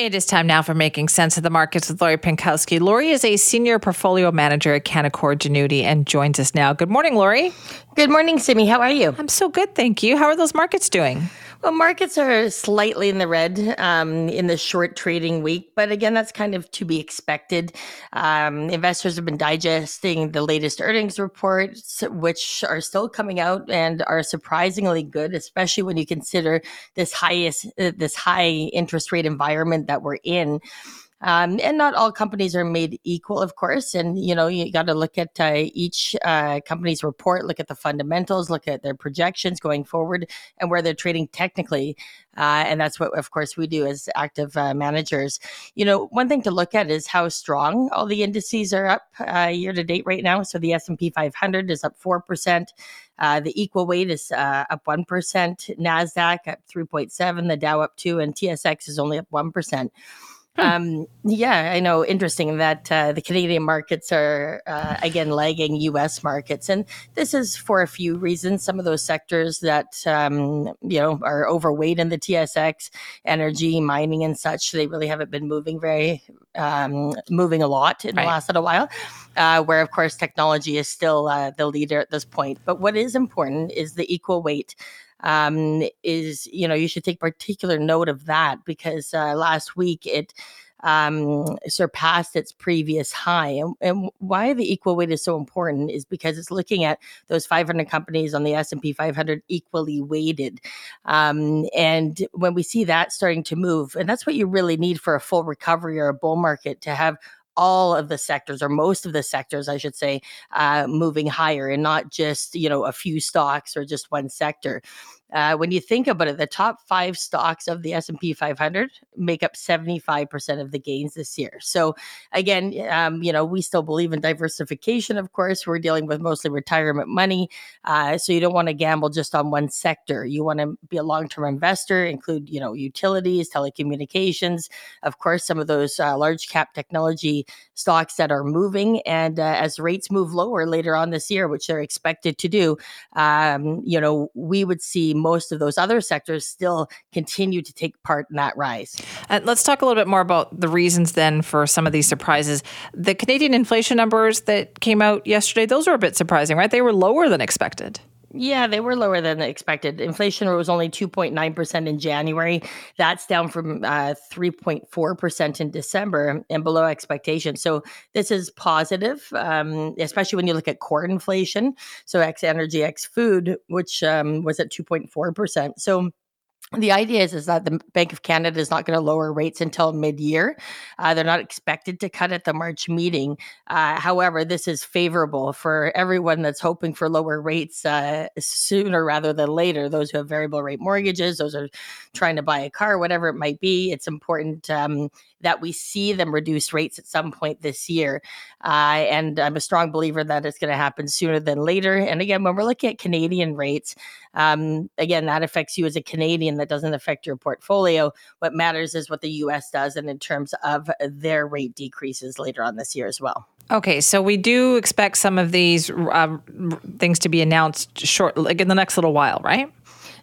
It is time now for Making Cents of the Markets with Lori Pinkowski. Lori is a senior portfolio manager at Canaccord Genuity and joins us now. Good morning, Lori. Good morning, Simi. How are you? I'm so good, thank you. How are those markets doing? Well, markets are slightly in the red um, in the short trading week, but again, that's kind of to be expected. Um, investors have been digesting the latest earnings reports, which are still coming out and are surprisingly good, especially when you consider this highest, uh, this high interest rate environment that we're in. Um, and not all companies are made equal, of course. And, you know, you got to look at uh, each uh, company's report, look at the fundamentals, look at their projections going forward and where they're trading technically. Uh, and that's what, of course, we do as active uh, managers. You know, one thing to look at is how strong all the indices are up uh, year to date right now. So the S&P 500 is up 4%. Uh, the equal weight is uh, up 1%, NASDAQ up 3.7, the Dow up 2, and TSX is only up 1%. Um, yeah, I know. Interesting that uh, the Canadian markets are uh, again lagging U.S. markets, and this is for a few reasons. Some of those sectors that um, you know are overweight in the TSX, energy, mining, and such, they really haven't been moving very um, moving a lot in right. the last little while. Uh, where of course technology is still uh, the leader at this point. But what is important is the equal weight um, is you know you should take particular note of that because uh, last week it um, surpassed its previous high. And, and, why the equal weight is so important is because it's looking at those 500 companies on the S&P 500 equally weighted. Um, and when we see that starting to move, and that's what you really need for a full recovery or a bull market to have all of the sectors or most of the sectors i should say uh, moving higher and not just you know a few stocks or just one sector uh, when you think about it, the top five stocks of the S&P 500 make up 75% of the gains this year. So again, um, you know, we still believe in diversification, of course. We're dealing with mostly retirement money. Uh, so you don't want to gamble just on one sector. You want to be a long-term investor, include, you know, utilities, telecommunications, of course, some of those uh, large cap technology stocks that are moving. And uh, as rates move lower later on this year, which they're expected to do, um, you know, we would see most of those other sectors still continue to take part in that rise. Uh, let's talk a little bit more about the reasons then for some of these surprises. The Canadian inflation numbers that came out yesterday, those were a bit surprising, right? They were lower than expected. Yeah, they were lower than expected. Inflation was only 2.9% in January. That's down from uh, 3.4% in December and below expectation. So this is positive, um, especially when you look at core inflation. So X energy, X food, which um, was at 2.4%. So the idea is, is that the Bank of Canada is not going to lower rates until mid-year. Uh, they're not expected to cut at the March meeting. Uh, however, this is favorable for everyone that's hoping for lower rates uh, sooner rather than later. Those who have variable rate mortgages, those are trying to buy a car, whatever it might be. It's important um, that we see them reduce rates at some point this year. Uh, and I'm a strong believer that it's going to happen sooner than later. And again, when we're looking at Canadian rates, um, again, that affects you as a Canadian. That doesn't affect your portfolio. What matters is what the U.S. does, and in terms of their rate decreases later on this year as well. Okay, so we do expect some of these uh, things to be announced short, like in the next little while, right?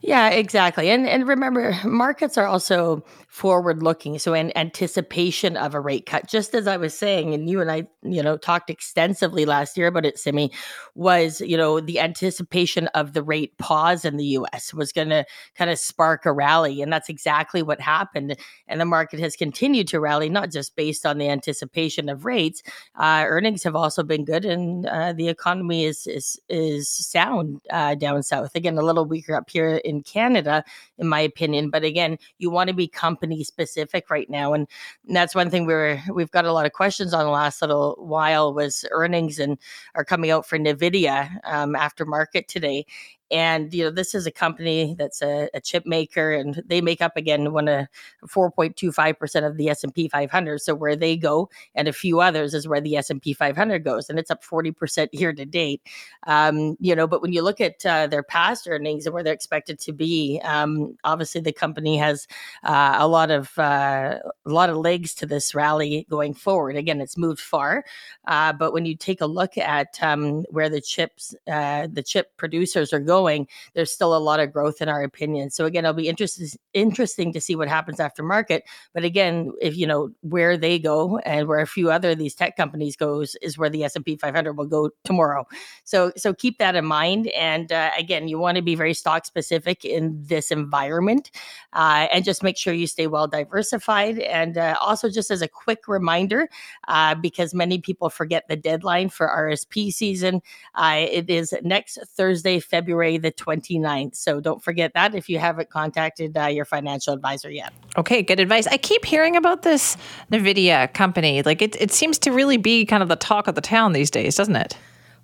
Yeah, exactly. And and remember, markets are also forward looking. So in anticipation of a rate cut, just as I was saying, and you and I, you know, talked extensively last year about it, Simi, was, you know, the anticipation of the rate pause in the US was going to kind of spark a rally. And that's exactly what happened. And the market has continued to rally, not just based on the anticipation of rates. Uh, earnings have also been good and uh, the economy is, is, is sound uh, down south. Again, a little weaker up here in Canada, in my opinion. But again, you want to be company specific right now, and, that's one thing we're we've got a lot of questions on the last little while was earnings and are coming out for Nvidia um, after market today. And you know, this is a company that's a, a chip maker, and they make up again one of 4.25 percent of the S and P 500. So where they go, and a few others is where the S and P 500 goes, and it's up 40 percent year to date. Um, you know, but when you look at uh, their past earnings and where they're expected to be, um, obviously the company has uh, a lot of uh, a lot of legs to this rally going forward. Again, it's moved far, uh, but when you take a look at um, where the chips, uh, the chip producers are going, there's still a lot of growth in our opinion. So again, it'll be interesting interesting to see what happens after market. But again, if you know where they go and where a few other of these tech companies goes is where the S and P 500 will go tomorrow. So so keep that in mind. And uh, again, you want to be very stock specific in this environment, uh, and just make sure you stay well diversified. And uh, also, just as a quick reminder, uh, because many people forget the deadline for RSP season, uh, it is next Thursday, February the 29th. So don't forget that if you haven't contacted uh, your financial advisor yet. Okay, good advice. I keep hearing about this NVIDIA company. Like it, it seems to really be kind of the talk of the town these days, doesn't it?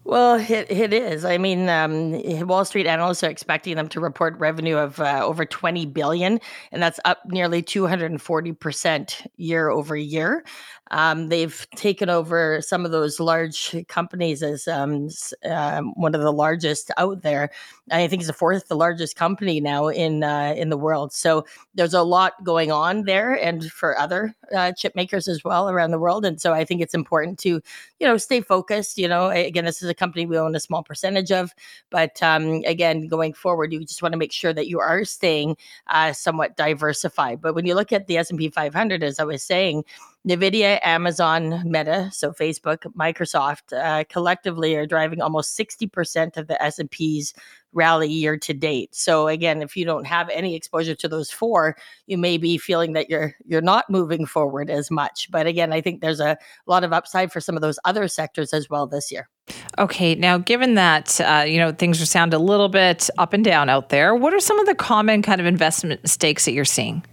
Well, it, it is. I mean, um, Wall Street analysts are expecting them to report revenue of uh, over 20 billion, and that's up nearly 240 percent year over year. Um, they've taken over some of those large companies as um, um, one of the largest out there. I think it's the fourth, the largest company now in uh, in the world. So there's a lot going on there, and for other uh, chip makers as well around the world. And so I think it's important to you know stay focused. You know, again, this is a company we own a small percentage of, but um, again, going forward, you just want to make sure that you are staying uh, somewhat diversified. But when you look at the S and P 500, as I was saying NVIDIA, Amazon, Meta, so Facebook, Microsoft, uh, collectively are driving almost 60% of the S&P's rally year to date. So again, if you don't have any exposure to those four, you may be feeling that you're you're not moving forward as much. But again, I think there's a lot of upside for some of those other sectors as well this year. Okay, now given that uh, you know things sound a little bit up and down out there, what are some of the common kind of investment mistakes that you're seeing?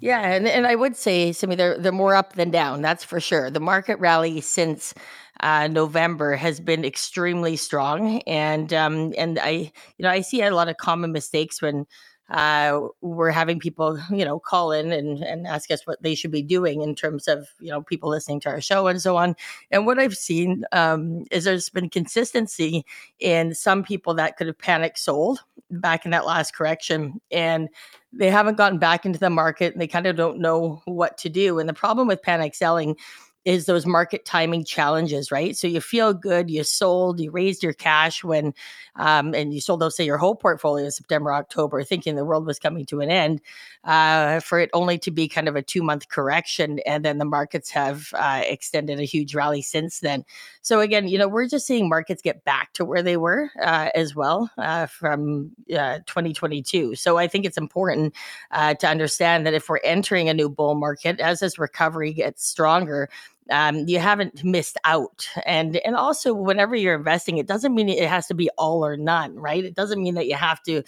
Yeah, and, and I would say, Simi, they're they're more up than down. That's for sure. The market rally since uh, November has been extremely strong, and um, and I you know I see a lot of common mistakes when uh, we're having people, you know, call in and, and ask us what they should be doing in terms of, you know, people listening to our show and so on. And what I've seen um, is there's been consistency in some people that could have panic sold back in that last correction. And they haven't gotten back into the market and they kind of don't know what to do. And the problem with panic selling is those market timing challenges, right? So you feel good, you sold, you raised your cash when, um, and you sold, let's say, your whole portfolio in September, October, thinking the world was coming to an end, uh, for it only to be kind of a two month correction. And then the markets have uh, extended a huge rally since then. So again, you know, we're just seeing markets get back to where they were uh, as well uh, from uh, 2022. So I think it's important uh, to understand that if we're entering a new bull market, as this recovery gets stronger, um, you haven't missed out. And and also whenever you're investing, it doesn't mean it has to be all or none, right? It doesn't mean that you have to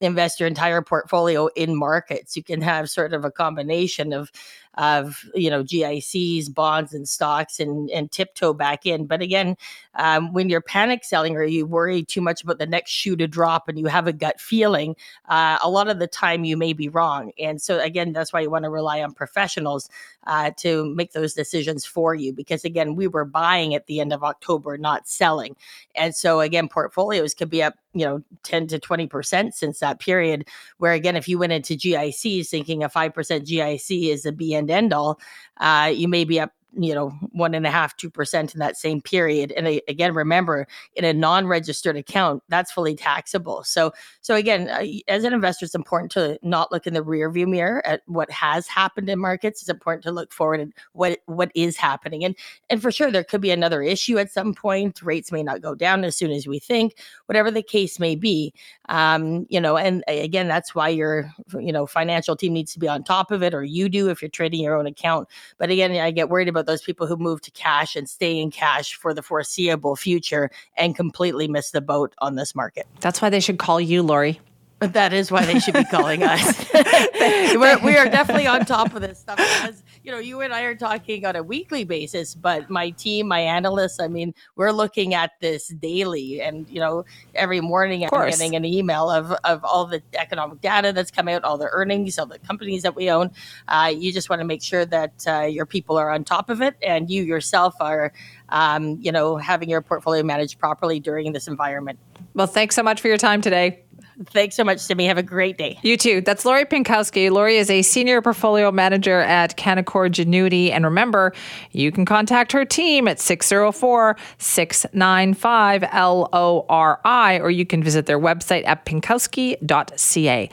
invest your entire portfolio in markets. You can have sort of a combination of of you know GICs, bonds, and stocks, and and tiptoe back in. But again, um, when you're panic selling or you worry too much about the next shoe to drop, and you have a gut feeling, uh, a lot of the time you may be wrong. And so again, that's why you want to rely on professionals uh, to make those decisions for you. Because again, we were buying at the end of October, not selling, and so again, portfolios could be up you know 10 to 20 percent since that period. Where again, if you went into GICs thinking a five percent GIC is a BN end all, uh, you may be up you know one and a half two percent in that same period and again remember in a non-registered account that's fully taxable. So so again uh, as an investor it's important to not look in the rear view mirror at what has happened in markets. It's important to look forward at what what is happening. And and for sure there could be another issue at some point. Rates may not go down as soon as we think whatever the case may be. Um you know and again that's why your you know financial team needs to be on top of it or you do if you're trading your own account. But again i get worried about those people who move to cash and stay in cash for the foreseeable future and completely miss the boat on this market. That's why they should call you, Lori. That is why they should be calling us. We're, we are definitely on top of this stuff because, you know, you and I are talking on a weekly basis, but my team, my analysts, I mean, we're looking at this daily. And, you know, every morning I'm getting an email of, of all the economic data that's come out, all the earnings, all the companies that we own. Uh, you just want to make sure that uh, your people are on top of it and you yourself are, um, you know, having your portfolio managed properly during this environment. Well, thanks so much for your time today. Thanks so much, Timmy. Have a great day. You too. That's Lori Pinkowski. Lori is a senior portfolio manager at Canaccord Genuity. And remember, you can contact her team at 604 695 LORI, or you can visit their website at pinkowski.ca.